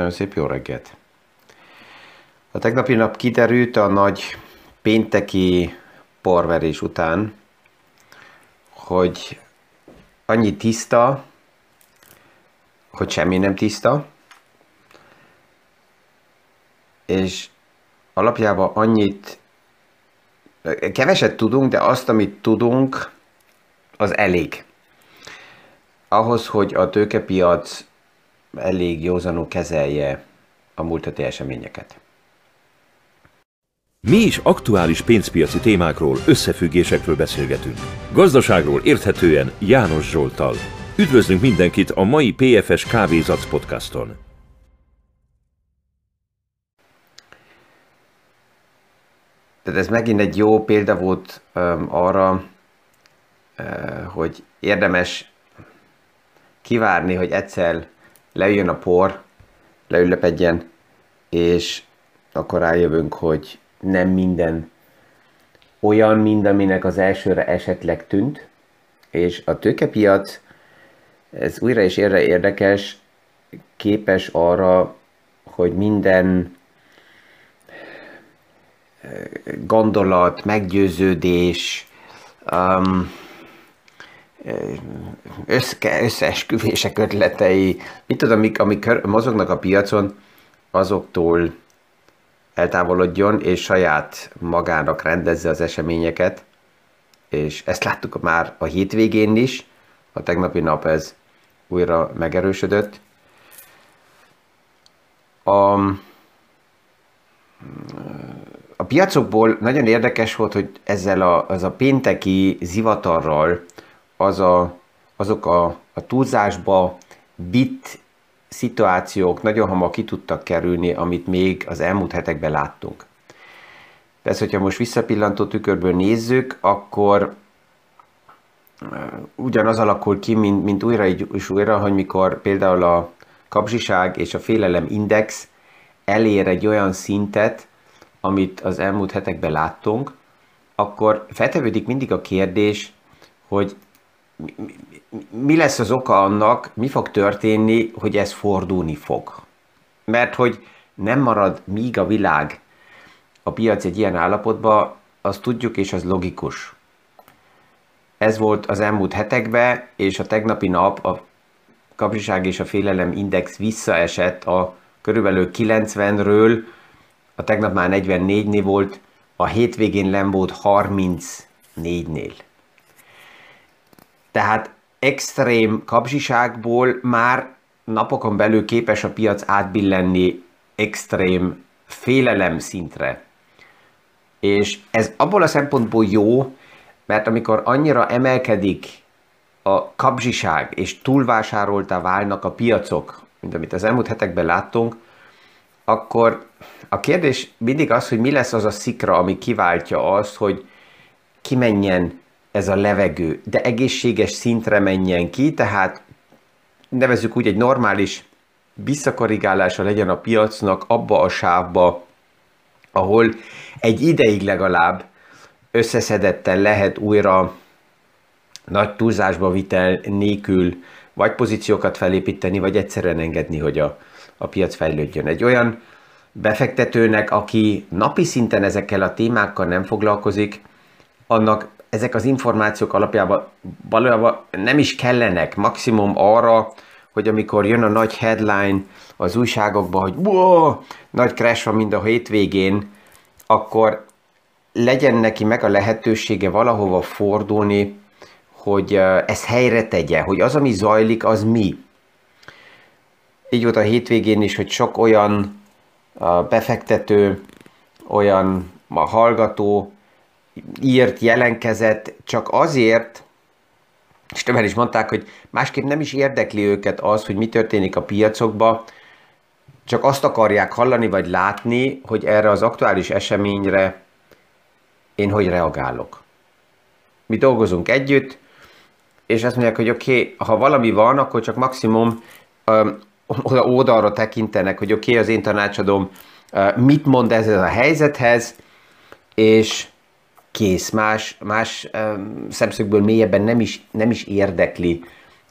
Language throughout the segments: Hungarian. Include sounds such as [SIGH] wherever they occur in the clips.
Nagyon szép jó reggelt. A tegnapi nap kiderült a nagy pénteki porverés után, hogy annyi tiszta, hogy semmi nem tiszta, és alapjában annyit, keveset tudunk, de azt, amit tudunk, az elég. Ahhoz, hogy a tőkepiac elég józanul kezelje a múlt heti eseményeket. Mi is aktuális pénzpiaci témákról, összefüggésekről beszélgetünk. Gazdaságról érthetően János Zsoltal. Üdvözlünk mindenkit a mai PFS Kávézac podcaston. Tehát ez megint egy jó példa volt um, arra, uh, hogy érdemes kivárni, hogy egyszer lejön a por, leülepedjen, és akkor rájövünk, hogy nem minden olyan, mint aminek az elsőre esetleg tűnt, és a tőkepiac, ez újra és érre érdekes, képes arra, hogy minden eh, gondolat, meggyőződés, um, össze, összeesküvések ötletei, mit tudom, amik, amik mozognak a piacon, azoktól eltávolodjon, és saját magának rendezze az eseményeket, és ezt láttuk már a hétvégén is, a tegnapi nap ez újra megerősödött. A, a piacokból nagyon érdekes volt, hogy ezzel a, az a pénteki zivatarral az a, azok a, a túlzásba vitt szituációk nagyon hamar ki tudtak kerülni, amit még az elmúlt hetekben láttunk. Persze, hogyha most visszapillantó tükörből nézzük, akkor ugyanaz alakul ki, mint, mint újra és újra, hogy mikor például a kapzsiság és a félelem index elér egy olyan szintet, amit az elmúlt hetekben láttunk, akkor feltevődik mindig a kérdés, hogy mi lesz az oka annak, mi fog történni, hogy ez fordulni fog. Mert hogy nem marad míg a világ a piac egy ilyen állapotban, azt tudjuk, és az logikus. Ez volt az elmúlt hetekben, és a tegnapi nap a kapcsiság és a félelem index visszaesett a körülbelül 90-ről, a tegnap már 44-nél volt, a hétvégén nem volt 34-nél. Tehát extrém kapzsiságból már napokon belül képes a piac átbillenni extrém félelem szintre. És ez abból a szempontból jó, mert amikor annyira emelkedik a kapzsiság és túlvásároltá válnak a piacok, mint amit az elmúlt hetekben láttunk, akkor a kérdés mindig az, hogy mi lesz az a szikra, ami kiváltja azt, hogy kimenjen ez a levegő, de egészséges szintre menjen ki, tehát nevezzük úgy egy normális visszakorrigálása legyen a piacnak abba a sávba, ahol egy ideig legalább összeszedetten lehet újra nagy túlzásba vitel nélkül vagy pozíciókat felépíteni, vagy egyszerűen engedni, hogy a, a piac fejlődjön. Egy olyan befektetőnek, aki napi szinten ezekkel a témákkal nem foglalkozik, annak ezek az információk alapjában valójában nem is kellenek, maximum arra, hogy amikor jön a nagy headline az újságokban, hogy wow, nagy crash van mind a hétvégén, akkor legyen neki meg a lehetősége valahova fordulni, hogy ez helyre tegye, hogy az, ami zajlik, az mi. Így volt a hétvégén is, hogy sok olyan befektető, olyan a hallgató, írt, jelenkezett, csak azért, és többen is mondták, hogy másképp nem is érdekli őket az, hogy mi történik a piacokba, csak azt akarják hallani vagy látni, hogy erre az aktuális eseményre én hogy reagálok. Mi dolgozunk együtt, és azt mondják, hogy oké, okay, ha valami van, akkor csak maximum um, oda oldalra tekintenek, hogy oké, okay, az én tanácsadom mit mond ez a helyzethez, és kész, más, más szemszögből mélyebben nem is, nem is érdekli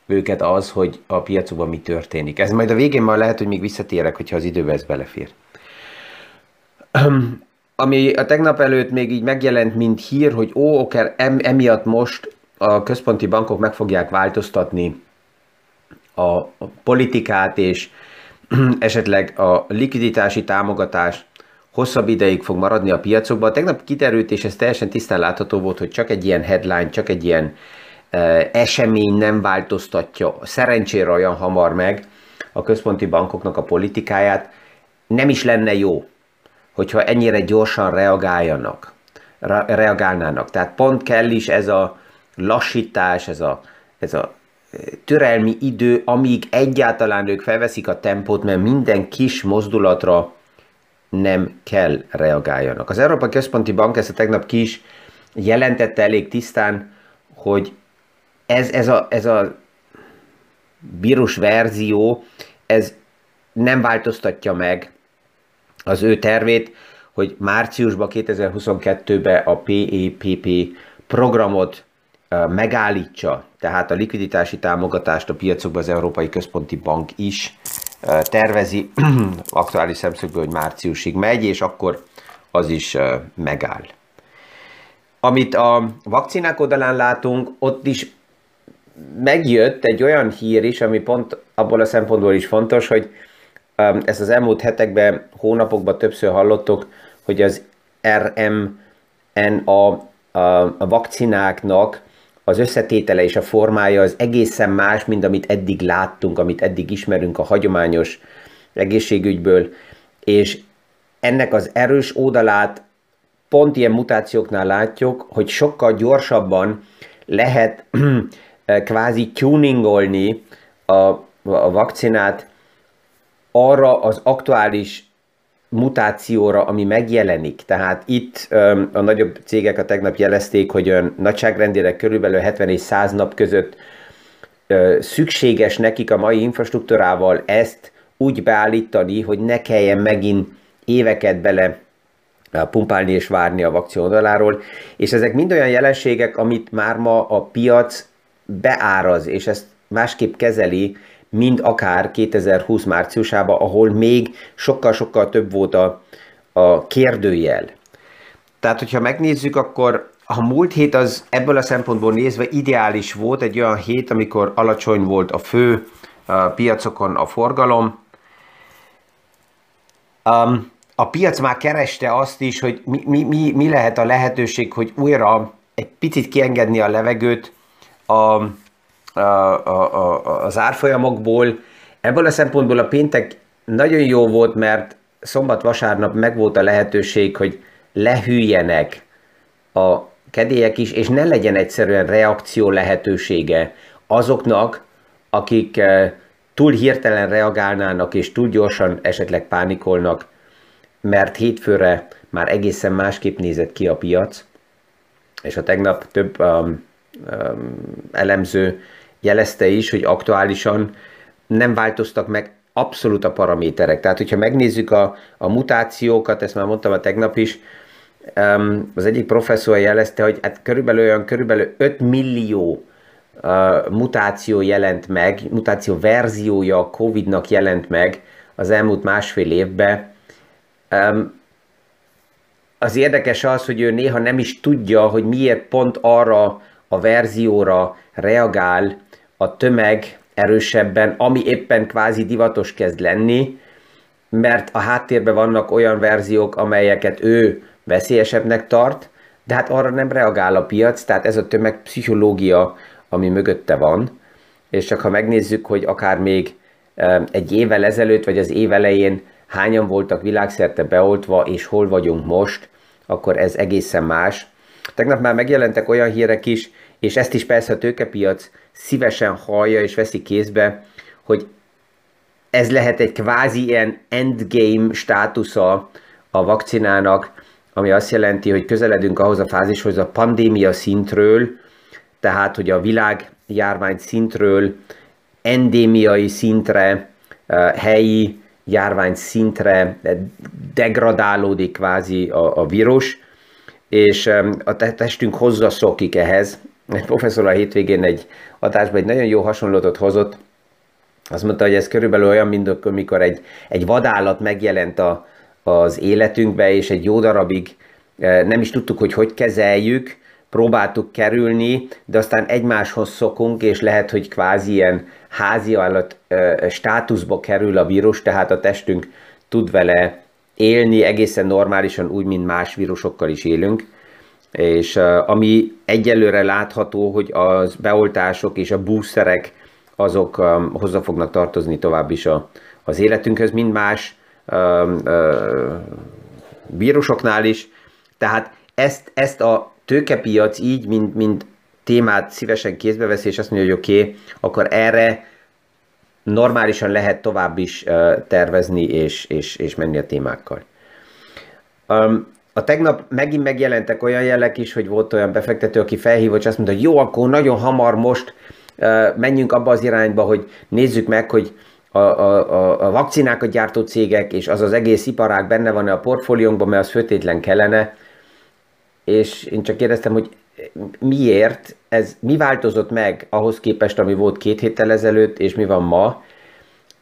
őket az, hogy a piacokban mi történik. Ez majd a végén már lehet, hogy még visszatérek, hogyha az időbe ez belefér. Ami a tegnap előtt még így megjelent, mint hír, hogy ó, oké, emiatt most a központi bankok meg fogják változtatni a politikát, és [CLEARS THROAT] esetleg a likviditási támogatás hosszabb ideig fog maradni a piacokban. Tegnap kiterült, és ez teljesen tisztán látható volt, hogy csak egy ilyen headline, csak egy ilyen uh, esemény nem változtatja szerencsére olyan hamar meg a központi bankoknak a politikáját. Nem is lenne jó, hogyha ennyire gyorsan reagáljanak, reagálnának. Tehát pont kell is ez a lassítás, ez a, ez a türelmi idő, amíg egyáltalán ők felveszik a tempót, mert minden kis mozdulatra nem kell reagáljanak. Az Európai Központi Bank ezt a tegnap ki is jelentette elég tisztán, hogy ez, ez, a, ez a vírus verzió, ez nem változtatja meg az ő tervét, hogy márciusban 2022-ben a PEPP programot megállítsa, tehát a likviditási támogatást a piacokban az Európai Központi Bank is tervezi, [CLEARS THROAT] aktuális szemszögből, hogy márciusig megy, és akkor az is megáll. Amit a vakcinák oldalán látunk, ott is megjött egy olyan hír is, ami pont abból a szempontból is fontos, hogy ezt az elmúlt hetekben, hónapokban többször hallottok, hogy az RMNA a vakcináknak az összetétele és a formája az egészen más, mint amit eddig láttunk, amit eddig ismerünk a hagyományos egészségügyből, és ennek az erős oldalát pont ilyen mutációknál látjuk, hogy sokkal gyorsabban lehet [CLEARS THROAT] kvázi tuningolni a, a vakcinát arra az aktuális mutációra, ami megjelenik. Tehát itt a nagyobb cégek a tegnap jelezték, hogy nagyságrendileg körülbelül 70 és 100 nap között szükséges nekik a mai infrastruktúrával ezt úgy beállítani, hogy ne kelljen megint éveket bele pumpálni és várni a vakció és ezek mind olyan jelenségek, amit már ma a piac beáraz, és ezt másképp kezeli, mind akár 2020 márciusában, ahol még sokkal-sokkal több volt a, a kérdőjel. Tehát, hogyha megnézzük, akkor a múlt hét az ebből a szempontból nézve ideális volt, egy olyan hét, amikor alacsony volt a fő a piacokon a forgalom. Um, a piac már kereste azt is, hogy mi, mi, mi, mi lehet a lehetőség, hogy újra egy picit kiengedni a levegőt a, a, a, az árfolyamokból. Ebből a szempontból a péntek nagyon jó volt, mert szombat-vasárnap megvolt a lehetőség, hogy lehűljenek a kedélyek is, és ne legyen egyszerűen reakció lehetősége azoknak, akik eh, túl hirtelen reagálnának, és túl gyorsan esetleg pánikolnak, mert hétfőre már egészen másképp nézett ki a piac, és a tegnap több um, um, elemző jelezte is, hogy aktuálisan nem változtak meg abszolút a paraméterek. Tehát, hogyha megnézzük a, a mutációkat, ezt már mondtam a tegnap is, az egyik professzor jelezte, hogy hát körülbelül olyan körülbelül 5 millió mutáció jelent meg, mutáció verziója a Covid-nak jelent meg az elmúlt másfél évben. Az érdekes az, hogy ő néha nem is tudja, hogy miért pont arra a verzióra reagál, a tömeg erősebben, ami éppen kvázi divatos kezd lenni, mert a háttérben vannak olyan verziók, amelyeket ő veszélyesebbnek tart, de hát arra nem reagál a piac, tehát ez a tömegpszichológia, ami mögötte van, és csak ha megnézzük, hogy akár még egy évvel ezelőtt, vagy az év elején hányan voltak világszerte beoltva, és hol vagyunk most, akkor ez egészen más. Tegnap már megjelentek olyan hírek is, és ezt is persze a tőkepiac szívesen hallja és veszi kézbe, hogy ez lehet egy kvázi ilyen endgame státusza a vakcinának, ami azt jelenti, hogy közeledünk ahhoz a fázishoz a pandémia szintről, tehát hogy a világ járvány szintről endémiai szintre, helyi járvány szintre degradálódik kvázi a, a vírus, és a testünk hozzaszokik ehhez, egy professzor a hétvégén egy adásban egy nagyon jó hasonlatot hozott, azt mondta, hogy ez körülbelül olyan, mint amikor egy, egy vadállat megjelent a, az életünkbe, és egy jó darabig nem is tudtuk, hogy hogy kezeljük, próbáltuk kerülni, de aztán egymáshoz szokunk, és lehet, hogy kvázi ilyen házi állat státuszba kerül a vírus, tehát a testünk tud vele élni egészen normálisan, úgy, mint más vírusokkal is élünk. És ami egyelőre látható, hogy az beoltások és a boosterek azok hozzá fognak tartozni tovább is az életünkhöz, mint más vírusoknál is. Tehát ezt, ezt a tőkepiac így, mint, mint témát szívesen kézbe veszi, és azt mondja, hogy oké, okay, akkor erre normálisan lehet tovább is tervezni és, és, és menni a témákkal. A tegnap megint megjelentek olyan jelek is, hogy volt olyan befektető, aki felhívott, és azt mondta, hogy jó, akkor nagyon hamar most menjünk abba az irányba, hogy nézzük meg, hogy a, a, a vakcinákat gyártó cégek és az az egész iparág benne van-e a portfóliónkban, mert az főtétlen kellene. És én csak kérdeztem, hogy miért, ez mi változott meg ahhoz képest, ami volt két héttel ezelőtt, és mi van ma.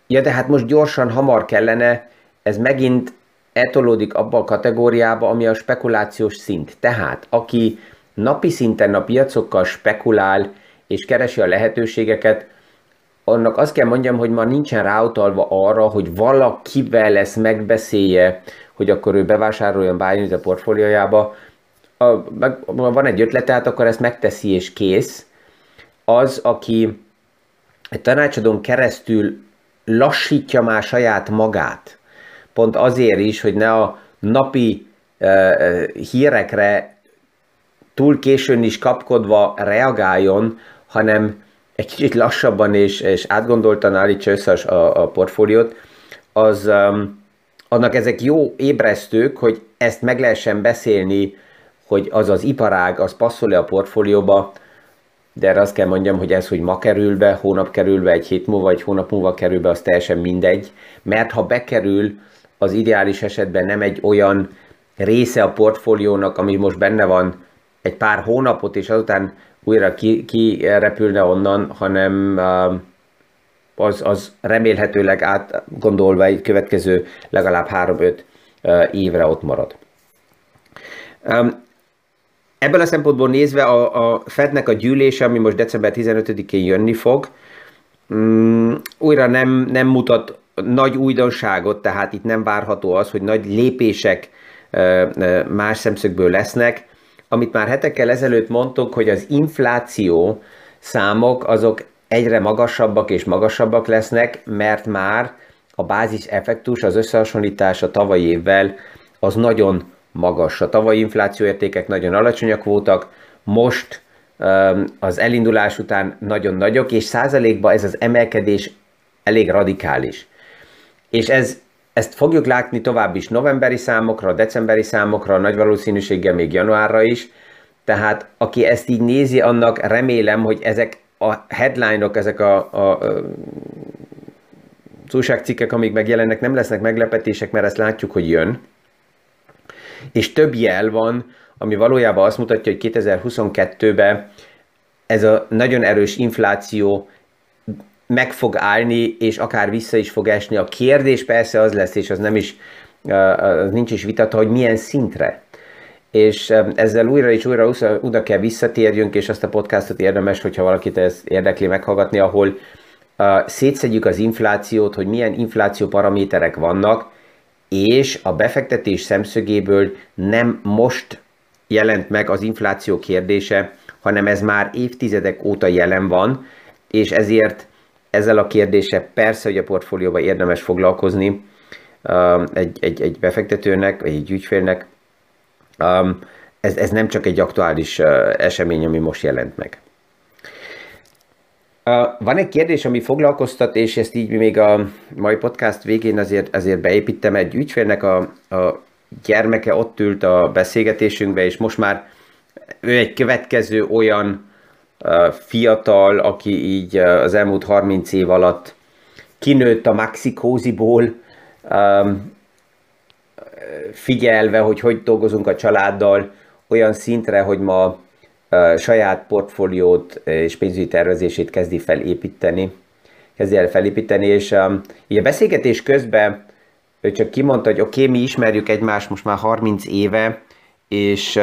Ja, de hát most gyorsan, hamar kellene, ez megint eltolódik abba a kategóriába, ami a spekulációs szint. Tehát, aki napi szinten a piacokkal spekulál, és keresi a lehetőségeket, annak azt kell mondjam, hogy ma nincsen ráutalva arra, hogy valakivel ezt megbeszélje, hogy akkor ő bevásároljon bányút a portfóliójába, a, van egy ötlete, hát akkor ezt megteszi és kész. Az, aki egy tanácsadón keresztül lassítja már saját magát, pont azért is, hogy ne a napi uh, hírekre túl későn is kapkodva reagáljon, hanem egy kicsit lassabban és, és átgondoltan állítsa össze a, a portfóliót, az um, annak ezek jó ébresztők, hogy ezt meg lehessen beszélni, hogy az az iparág, az passzol-e a portfólióba, de erre azt kell mondjam, hogy ez, hogy ma kerül be, hónap kerül be, egy hét múlva, egy hónap múlva kerül be, az teljesen mindegy, mert ha bekerül, az ideális esetben nem egy olyan része a portfóliónak, ami most benne van egy pár hónapot, és azután újra kirepülne ki onnan, hanem az, az remélhetőleg átgondolva egy következő legalább 3-5 évre ott marad. Ebből a szempontból nézve a, a Fednek a gyűlése, ami most december 15-én jönni fog, um, újra nem, nem mutat nagy újdonságot, tehát itt nem várható az, hogy nagy lépések más szemszögből lesznek. Amit már hetekkel ezelőtt mondtuk, hogy az infláció számok azok egyre magasabbak és magasabbak lesznek, mert már a bázis effektus, az összehasonlítás a tavalyi évvel az nagyon magas. A tavalyi inflációértékek nagyon alacsonyak voltak, most az elindulás után nagyon nagyok, és százalékban ez az emelkedés elég radikális. És ez, ezt fogjuk látni tovább is novemberi számokra, decemberi számokra, nagy valószínűséggel még januárra is, tehát aki ezt így nézi, annak remélem, hogy ezek a headline-ok, ezek a, a, a újságcikkek, amik megjelennek, nem lesznek meglepetések, mert ezt látjuk, hogy jön. És több jel van, ami valójában azt mutatja, hogy 2022-ben ez a nagyon erős infláció meg fog állni, és akár vissza is fog esni. A kérdés persze az lesz, és az nem is, az nincs is vitata, hogy milyen szintre. És ezzel újra és újra oda kell visszatérjünk, és azt a podcastot érdemes, hogyha valakit ez érdekli meghallgatni, ahol szétszedjük az inflációt, hogy milyen infláció paraméterek vannak, és a befektetés szemszögéből nem most jelent meg az infláció kérdése, hanem ez már évtizedek óta jelen van, és ezért ezzel a kérdéssel persze, hogy a portfólióban érdemes foglalkozni um, egy, egy, egy befektetőnek, vagy egy ügyfélnek. Um, ez, ez nem csak egy aktuális uh, esemény, ami most jelent meg. Uh, van egy kérdés, ami foglalkoztat, és ezt így még a mai podcast végén azért, azért beépítem egy ügyfélnek a, a gyermeke ott ült a beszélgetésünkbe, és most már ő egy következő olyan fiatal, aki így az elmúlt 30 év alatt kinőtt a maxikóziból, figyelve, hogy hogy dolgozunk a családdal, olyan szintre, hogy ma saját portfóliót és pénzügyi tervezését kezdi felépíteni, kezdi el felépíteni, és így a beszélgetés közben ő csak kimondta, hogy oké, okay, mi ismerjük egymást most már 30 éve, és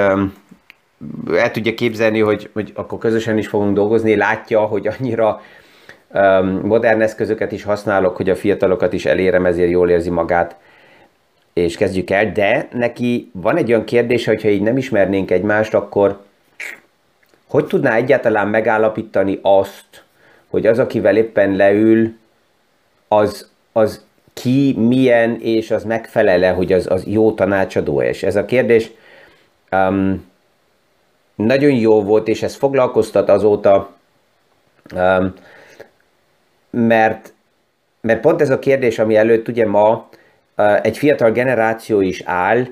el tudja képzelni, hogy, hogy akkor közösen is fogunk dolgozni, látja, hogy annyira um, modern eszközöket is használok, hogy a fiatalokat is elérem, ezért jól érzi magát, és kezdjük el, de neki van egy olyan kérdése, hogyha így nem ismernénk egymást, akkor hogy tudná egyáltalán megállapítani azt, hogy az, akivel éppen leül, az, az ki, milyen, és az megfelele, hogy az, az jó tanácsadó és ez a kérdés um, nagyon jó volt, és ez foglalkoztat azóta, um, mert, mert pont ez a kérdés, ami előtt ugye ma uh, egy fiatal generáció is áll,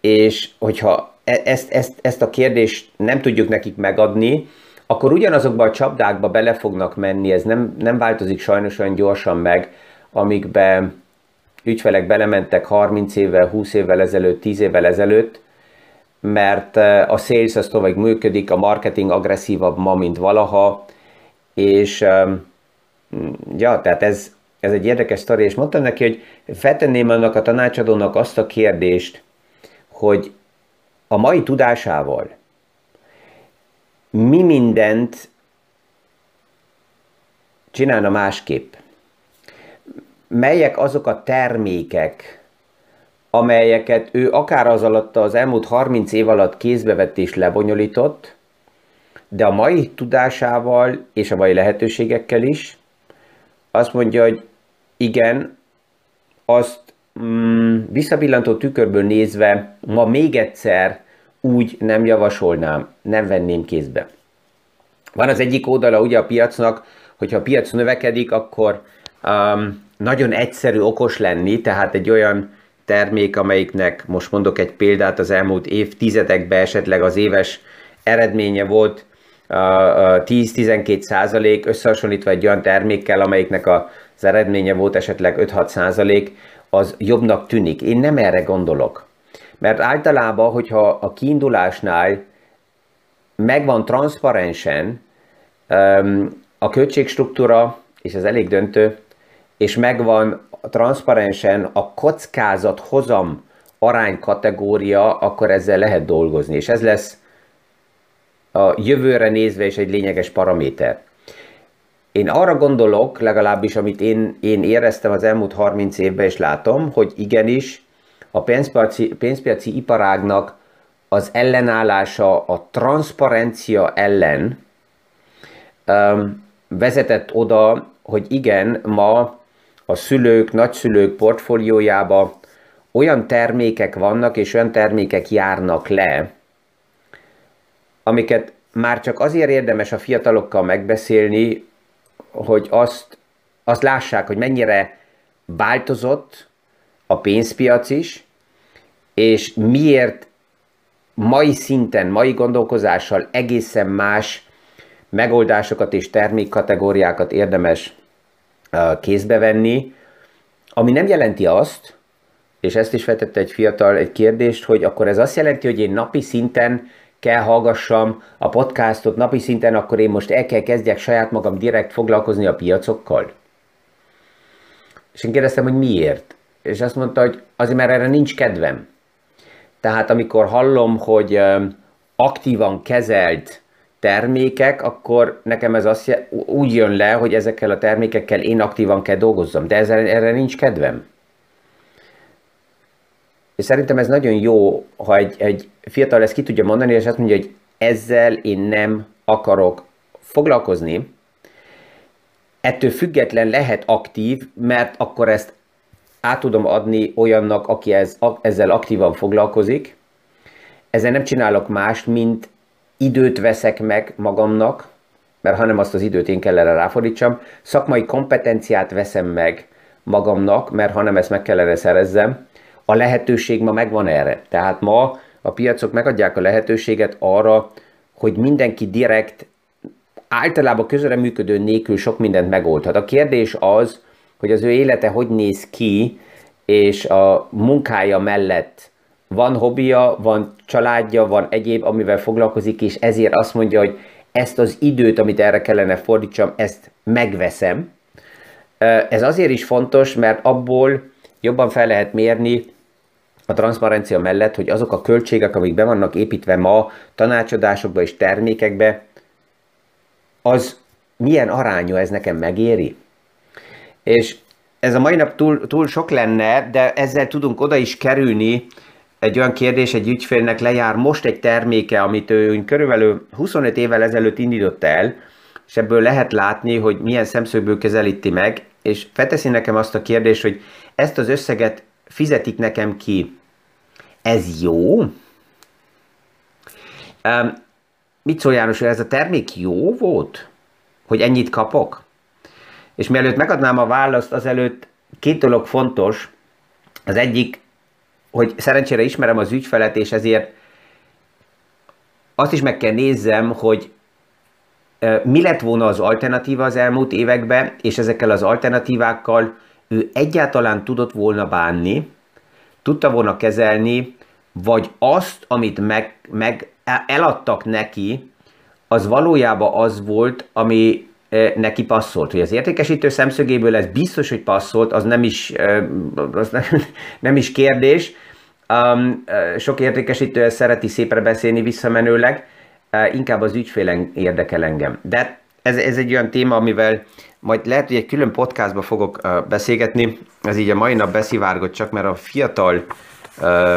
és hogyha e, ezt, ezt, ezt a kérdést nem tudjuk nekik megadni, akkor ugyanazokba a csapdákba bele fognak menni, ez nem, nem változik sajnos olyan gyorsan meg, amikbe ügyfelek belementek 30 évvel, 20 évvel ezelőtt, 10 évvel ezelőtt, mert a sales az tovább működik, a marketing agresszívabb ma, mint valaha, és ja, tehát ez, ez egy érdekes sztori, és mondtam neki, hogy feltenném annak a tanácsadónak azt a kérdést, hogy a mai tudásával mi mindent csinálna másképp? Melyek azok a termékek, amelyeket ő akár az alatt az elmúlt 30 év alatt kézbe vett és lebonyolított, de a mai tudásával és a mai lehetőségekkel is azt mondja, hogy igen, azt mm, visszabillantó tükörből nézve ma még egyszer úgy nem javasolnám, nem venném kézbe. Van az egyik oldala ugye a piacnak, hogyha a piac növekedik, akkor um, nagyon egyszerű okos lenni, tehát egy olyan termék, amelyiknek most mondok egy példát, az elmúlt évtizedekben esetleg az éves eredménye volt uh, 10-12 százalék, összehasonlítva egy olyan termékkel, amelyiknek az eredménye volt esetleg 5-6 százalék, az jobbnak tűnik. Én nem erre gondolok. Mert általában, hogyha a kiindulásnál megvan transzparensen a költségstruktúra, és ez elég döntő, és megvan transzparensen a kockázat hozam arány kategória, akkor ezzel lehet dolgozni, és ez lesz a jövőre nézve is egy lényeges paraméter. Én arra gondolok, legalábbis amit én, én éreztem az elmúlt 30 évben, és látom, hogy igenis a pénzpiaci, pénzpiaci iparágnak az ellenállása a transzparencia ellen um, vezetett oda, hogy igen, ma a szülők, nagyszülők portfóliójába olyan termékek vannak, és olyan termékek járnak le, amiket már csak azért érdemes a fiatalokkal megbeszélni, hogy azt, azt lássák, hogy mennyire változott a pénzpiac is, és miért mai szinten, mai gondolkozással egészen más megoldásokat és termékkategóriákat érdemes kézbe venni, ami nem jelenti azt, és ezt is feltette egy fiatal egy kérdést, hogy akkor ez azt jelenti, hogy én napi szinten kell hallgassam a podcastot napi szinten, akkor én most el kell kezdjek saját magam direkt foglalkozni a piacokkal? És én kérdeztem, hogy miért? És azt mondta, hogy azért, mert erre nincs kedvem. Tehát amikor hallom, hogy aktívan kezelt termékek, akkor nekem ez azt úgy jön le, hogy ezekkel a termékekkel én aktívan kell dolgozzam, de ezzel, erre nincs kedvem. És szerintem ez nagyon jó, ha egy, egy fiatal ezt ki tudja mondani, és azt mondja, hogy ezzel én nem akarok foglalkozni. Ettől független lehet aktív, mert akkor ezt át tudom adni olyannak, aki ez, ezzel aktívan foglalkozik. Ezzel nem csinálok más, mint időt veszek meg magamnak, mert hanem azt az időt én kell erre ráfordítsam, szakmai kompetenciát veszem meg magamnak, mert hanem ezt meg kellene szerezzem, a lehetőség ma megvan erre. Tehát ma a piacok megadják a lehetőséget arra, hogy mindenki direkt, általában közreműködő nélkül sok mindent megoldhat. A kérdés az, hogy az ő élete hogy néz ki, és a munkája mellett van hobbija, van családja, van egyéb, amivel foglalkozik, és ezért azt mondja, hogy ezt az időt, amit erre kellene fordítsam, ezt megveszem. Ez azért is fontos, mert abból jobban fel lehet mérni a transzparencia mellett, hogy azok a költségek, amik be vannak építve ma tanácsadásokba és termékekbe, az milyen arányú ez nekem megéri? És ez a mai nap túl, túl sok lenne, de ezzel tudunk oda is kerülni, egy olyan kérdés egy ügyfélnek lejár most egy terméke, amit ő körülbelül 25 évvel ezelőtt indított el, és ebből lehet látni, hogy milyen szemszögből kezelíti meg, és felteszi nekem azt a kérdést, hogy ezt az összeget fizetik nekem ki. Ez jó? Um, mit szól János, hogy ez a termék jó volt? Hogy ennyit kapok? És mielőtt megadnám a választ, azelőtt két dolog fontos. Az egyik, hogy szerencsére ismerem az ügyfelet, és ezért azt is meg kell nézzem, hogy mi lett volna az alternatíva az elmúlt években, és ezekkel az alternatívákkal ő egyáltalán tudott volna bánni, tudta volna kezelni, vagy azt, amit meg, meg eladtak neki, az valójában az volt, ami neki passzolt. Hogy az értékesítő szemszögéből ez biztos, hogy passzolt, az nem is, az nem, [LAUGHS] nem is kérdés. Um, sok értékesítő szereti szépre beszélni visszamenőleg, uh, inkább az ügyfélen érdekel engem. De ez, ez egy olyan téma, amivel majd lehet, hogy egy külön podcastba fogok uh, beszélgetni. Ez így a mai nap beszivárgott csak, mert a fiatal uh,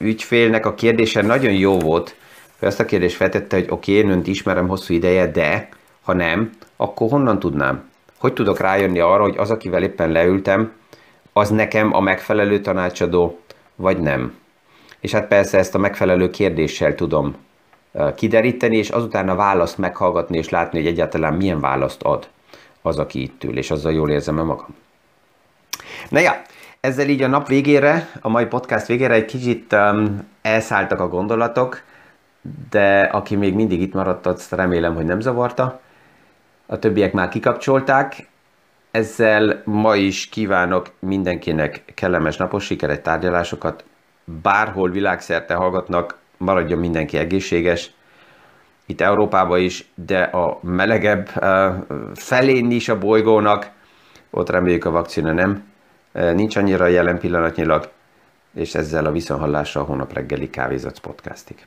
ügyfélnek a kérdése nagyon jó volt. Ő ezt a kérdést feltette, hogy oké, okay, én önt ismerem hosszú ideje, de ha nem, akkor honnan tudnám? Hogy tudok rájönni arra, hogy az, akivel éppen leültem, az nekem a megfelelő tanácsadó, vagy nem? És hát persze ezt a megfelelő kérdéssel tudom kideríteni, és azután a választ meghallgatni, és látni, hogy egyáltalán milyen választ ad az, aki itt ül, és azzal jól érzem magam. Na ja, ezzel így a nap végére, a mai podcast végére egy kicsit um, elszálltak a gondolatok, de aki még mindig itt maradt, azt remélem, hogy nem zavarta a többiek már kikapcsolták. Ezzel ma is kívánok mindenkinek kellemes napos sikeret, tárgyalásokat. Bárhol világszerte hallgatnak, maradjon mindenki egészséges. Itt Európában is, de a melegebb felén is a bolygónak, ott reméljük a vakcina nem, nincs annyira jelen pillanatnyilag, és ezzel a viszonhallásra a hónap reggeli kávézatsz podcastig.